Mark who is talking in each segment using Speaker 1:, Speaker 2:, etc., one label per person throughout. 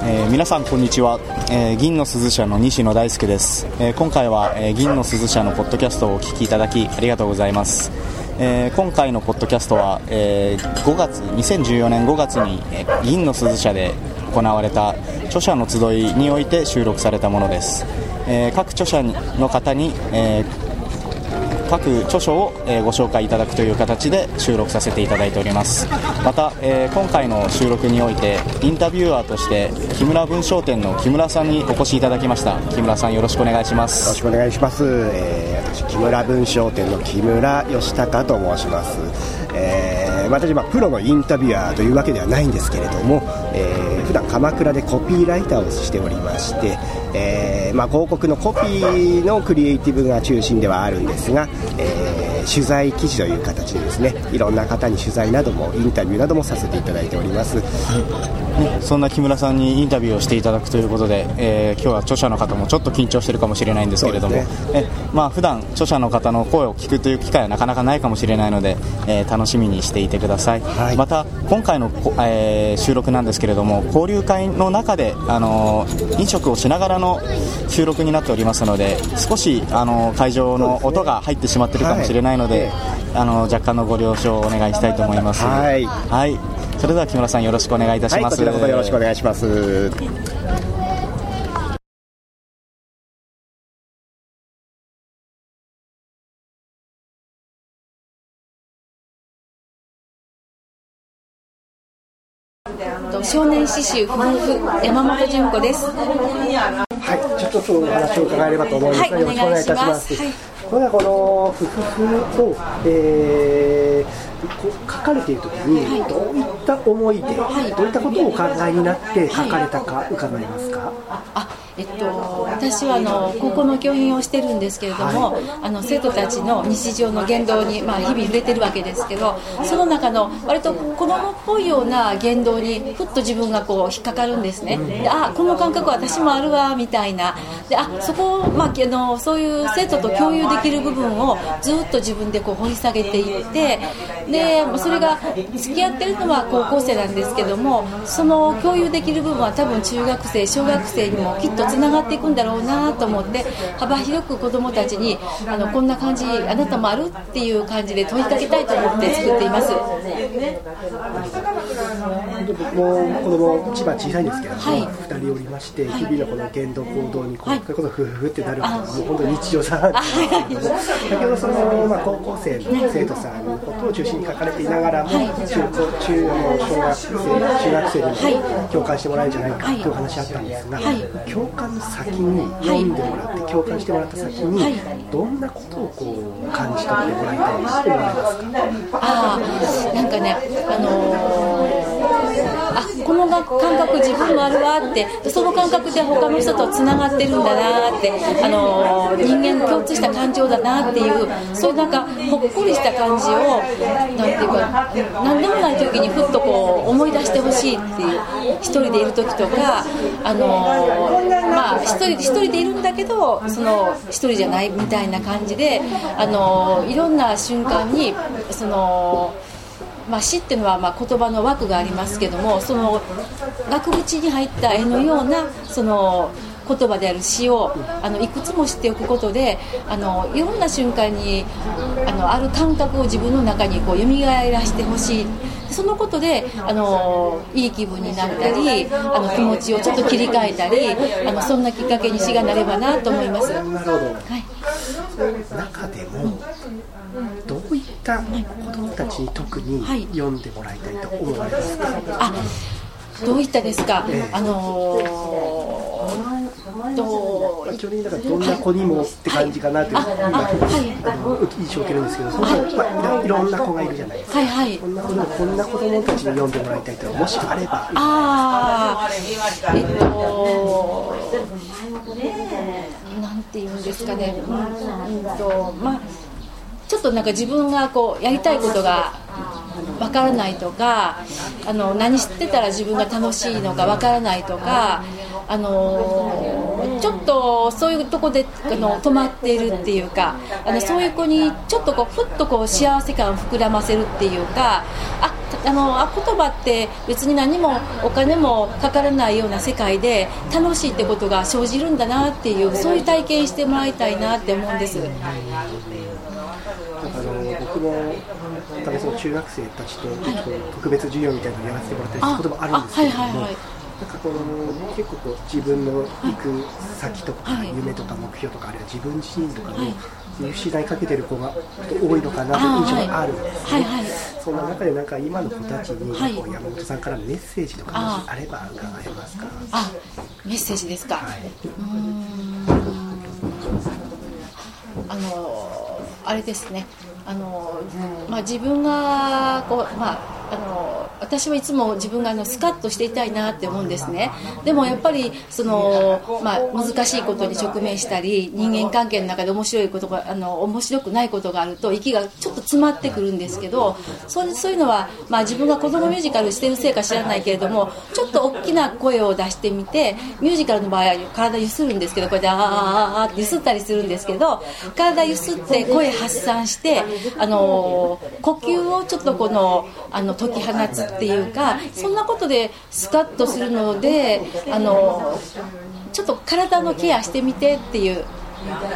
Speaker 1: えー、皆さんこんにちは、えー、銀の鈴社の西野大輔です、えー、今回は、え銀の鈴社のポッドキャストをお聞きいただきありがとうございます、え今回のポッドキャストは、え5月2014年5月に、え銀の鈴社で行われた著者の集いにおいて収録されたものです、え各著者の方に、え各著書を、えご紹介いただくという形で収録させていただいております。また、え今回の収録においてインタビュアーとして木村文章店の木村さんにお越しいただきました。木村さんよろしくお願いします。
Speaker 2: よろしくお願いします、えー、私木村文章店の木村義孝と申します、えー、私、まあ、プロのインタビュアーというわけではないんですけれども、えー、普段鎌倉でコピーライターをしておりましてえーまあ、広告のコピーのクリエイティブが中心ではあるんですが、えー、取材記事という形でですねいろんな方に取材などもインタビューなどもさせていただいております、
Speaker 1: はい、そんな木村さんにインタビューをしていただくということで、えー、今日は著者の方もちょっと緊張しているかもしれないんですけれども、ね。えまあ普段著者の方の声を聞くという機会はなかなかないかもしれないので、えー、楽しみにしていてください、はい、また今回の、えー、収録なんですけれども交流会の中で、あの飲食をしながらの収録になっておりますので少しあの会場の音が入ってしまっているかもしれないので、はい、あの若干のご了承をお願いしたいと思います。はい、はい、それでは木村さんよろしくお願いいたします。
Speaker 2: はい、よろしくお願いします。
Speaker 3: 少年詩集夫婦山本純子です。
Speaker 2: はい、ちょっとお話を伺えればと思います、はい、よろしくお願いいたします。はい、これはこの夫婦を、えー、こう書かれているときに、どういった思いで、はい、どういったことをお考えになって書かれたか伺えますか？
Speaker 3: あえっと、私はあの高校の教員をしてるんですけれども、はい、あの生徒たちの日常の言動に、まあ、日々触れてるわけですけどその中の割と子供っぽいような言動にふっと自分がこう引っかかるんですね、であこの感覚私もあるわみたいな。であそこを、まあ、あのそういう生徒と共有できる部分をずっと自分でこう掘り下げていってでそれが付き合ってるのは高校生なんですけどもその共有できる部分は多分中学生小学生にもきっとつながっていくんだろうなと思って幅広く子どもたちにあのこんな感じあなたもあるっていう感じで問いかけたいと思って作っています。
Speaker 2: 僕も子供一番小さいんですけども、はい、2人おりまして、日々のこの言動行動にこう、はい、こことふふってなることがもう本当に日常茶飯事ですだけどその、まあ、高校生の生徒さんのことを中心に書かれていながらも、はい、中高中小学生中学生にも共感してもらえるんじゃないかという話あったんですが、共感先に読んでもらって、共感してもらった先に、どんなことをこう感じ取ってもらいたいと思いますか
Speaker 3: あなんかね、あのーあこの感覚自分もあるわってその感覚で他の人とつながってるんだなってあの人間共通した感情だなっていうそういうなんかほっこりした感じをなんていうか何でもない時にふっとこう思い出してほしいっていう一人でいる時とかあのまあ一人一人でいるんだけどその一人じゃないみたいな感じであのいろんな瞬間にその。まあ、詩っていうのはまあ言葉の枠がありますけどもその額縁に入った絵のようなその言葉である詩をあのいくつも知っておくことであのいろんな瞬間にあのある感覚を自分の中にこう蘇らせてほしい。そのことであのいい気分になったりあの気持ちをちょっと切り替えたりあのそんなきっかけに詩がなればなと思います。なるほど、はい。
Speaker 2: 中でも、どういった子どもたちに特に読んでもらいたいと思われます。か、あ
Speaker 3: どういったですか、えあの
Speaker 2: ー、と基本的にだからどんな子にもって感じかなという、はい、今、はい、印象を受けるんですけど、その、まあ、いろんな子がいるじゃないですか、はいはい、こんな子もこんな子どもたちに読んでもらいたいともしあれば。あえっと
Speaker 3: なんていうんですかね、うんとまあ、ちょっとなんか自分がこうやりたいことがわからないとかあの何してたら自分が楽しいのかわからないとかあのちょっとそういうとこであの止まっているっていうかあのそういう子にちょっとこうふっとこう幸せ感を膨らませるっていうかああのあ言葉って別に何もお金もかからないような世界で楽しいってことが生じるんだなっていうそういう体験してもらいたいなって思うんです。あ
Speaker 2: のその中学生たちと特別授業みたいなのをやらせてもらったりすることもあるんですけども、はいはいはい。なんかこう結構こう自分の行く先とか、夢とか目標とかあるいは自分自身とかに見失いかけてる子が多いのかなという印象があるんですね、はい。はいはい、そんな中でなんか今の子たちにこう山本さんからメッセージとかあれば伺えますか？
Speaker 3: あメッセージですか、はい、あのあれですねあの、まあ、自分がこう、まああの私はいつも自分があのスカッとしていたいなって思うんですね。でもやっぱりその、まあ、難しいことに直面したり人間関係の中で面白いことがあの面白くないことがあると息がちょっと詰まってくるんですけどそういうのは、まあ、自分が子供ミュージカルしてるせいか知らないけれどもちょっと大きな声を出してみてミュージカルの場合は体ゆするんですけどこうやってあーあーってゆすったりするんですけど体ゆすって声発散してあの呼吸をちょっとこのあの解き放つっていうかそんなことでスカッとするのであのちょっと体のケアしてみてっていう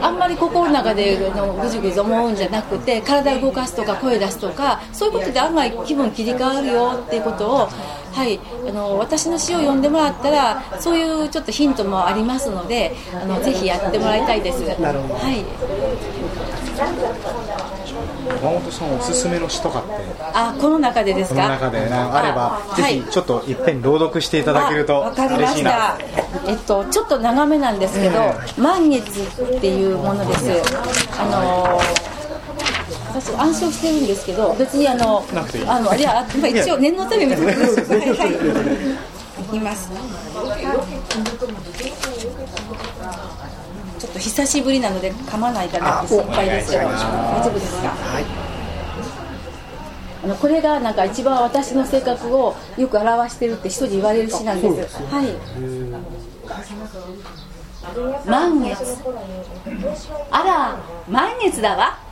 Speaker 3: あんまり心の中でのぐずぐず思うんじゃなくて体を動かすとか声出すとかそういうことで案外気分切り替わるよっていうことを、はい、あの私の詩を読んでもらったらそういうちょっとヒントもありますのであのぜひやってもらいたいです。はい。
Speaker 1: 山本さんおすすめの詩とかって？
Speaker 3: あこの中でですか？
Speaker 1: この中であればぜひちょっといっぺん朗読していただけると嬉しいな。
Speaker 3: えっとちょっと長めなんですけど「満月」っていうものです。あの私暗唱してるんですけど別にあのあのいや一応念のため見てくださいい。きます。ちょっと久しぶりなので噛まないかなって心配ですけど大丈夫ですか、はい、あのこれがなんか一番私の性格をよく表してるって人に言われる詩なんです。はい。満月。あら、満月だわ。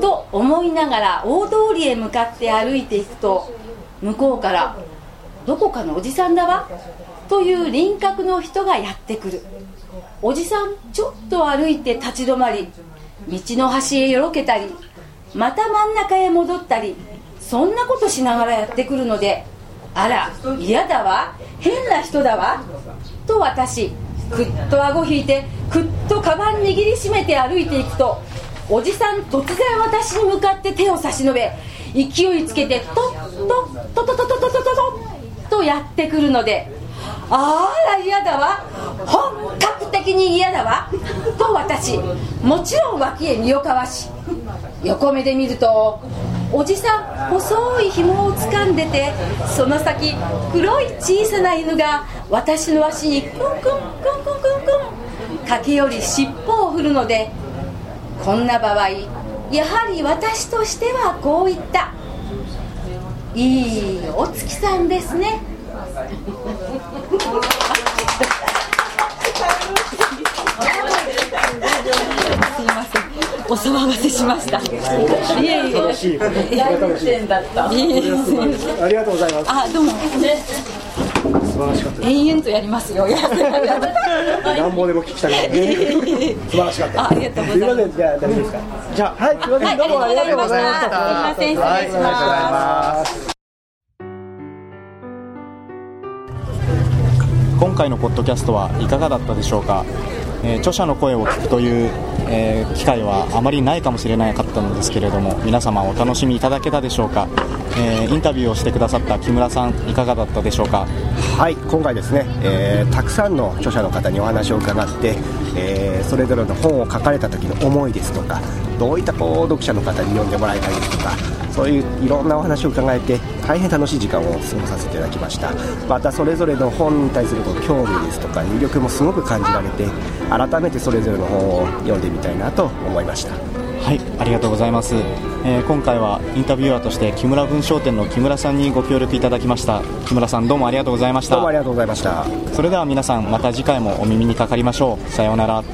Speaker 3: と思いながら大通りへ向かって歩いていくと向こうからどこかのおじさんだわという輪郭の人がやってくる。おじさんちょっと歩いて立ち止まり道の端へよろけたりまた真ん中へ戻ったりそんなことしながらやってくるのであら嫌だわ変な人だわと私くっと顎引いてくっとカバン握りしめて歩いていくとおじさん突然私に向かって手を差し伸べ勢いつけてトットットトトトトトトとやってくるのであら嫌だわ。本格的に嫌だわ。と私もちろん脇へ身をかわし横目で見るとおじさん細い紐を掴んでてその先黒い小さな犬が私の足にクンクンクンクンクンクン駆け寄り尻尾を振るのでこんな場合やはり私としてはこう言ったいいお月さんですね。すいません。お騒がせしました。い。えいえ。大
Speaker 2: 変点だったありがとうござい。ます
Speaker 3: あどうも
Speaker 2: 素晴らしかった
Speaker 3: 延々とやりますよ。
Speaker 2: 乱暴でも聞きたい素晴らしかった。
Speaker 3: ありがとうございます。
Speaker 2: じゃあ大丈夫ですかじゃあはいすいません。どうもありがとうございました。すい
Speaker 3: ません。失礼します。
Speaker 1: 今回のポッドキャストはいかがだったでしょうか、えー、著者の声を聞くという、えー、機会はあまりないかもしれなかったのですけれども皆様お楽しみいただけたでしょうか、えー、インタビューをしてくださった木村さんいかがだったでしょうか？
Speaker 2: はい今回ですね、えー、たくさんの著者の方にお話を伺って、え、それぞれの本を書かれた時の思いですとかどういったこう読者の方に読んでもらいたいですとか？そういういろんなお話を伺えて大変楽しい時間を過ごさせていただきました。またそれぞれの本に対するこ興味ですとか魅力もすごく感じられて改めてそれぞれの本を読んでみたいなと思いました。
Speaker 1: はいありがとうございます、えー、今回はインタビュアーとして木村文商店の木村さんにご協力いただきました。木村さんどうもありがとうございました。
Speaker 2: どうもありがとうございました。
Speaker 1: それでは皆さんまた次回もお耳にかかりましょう。さようなら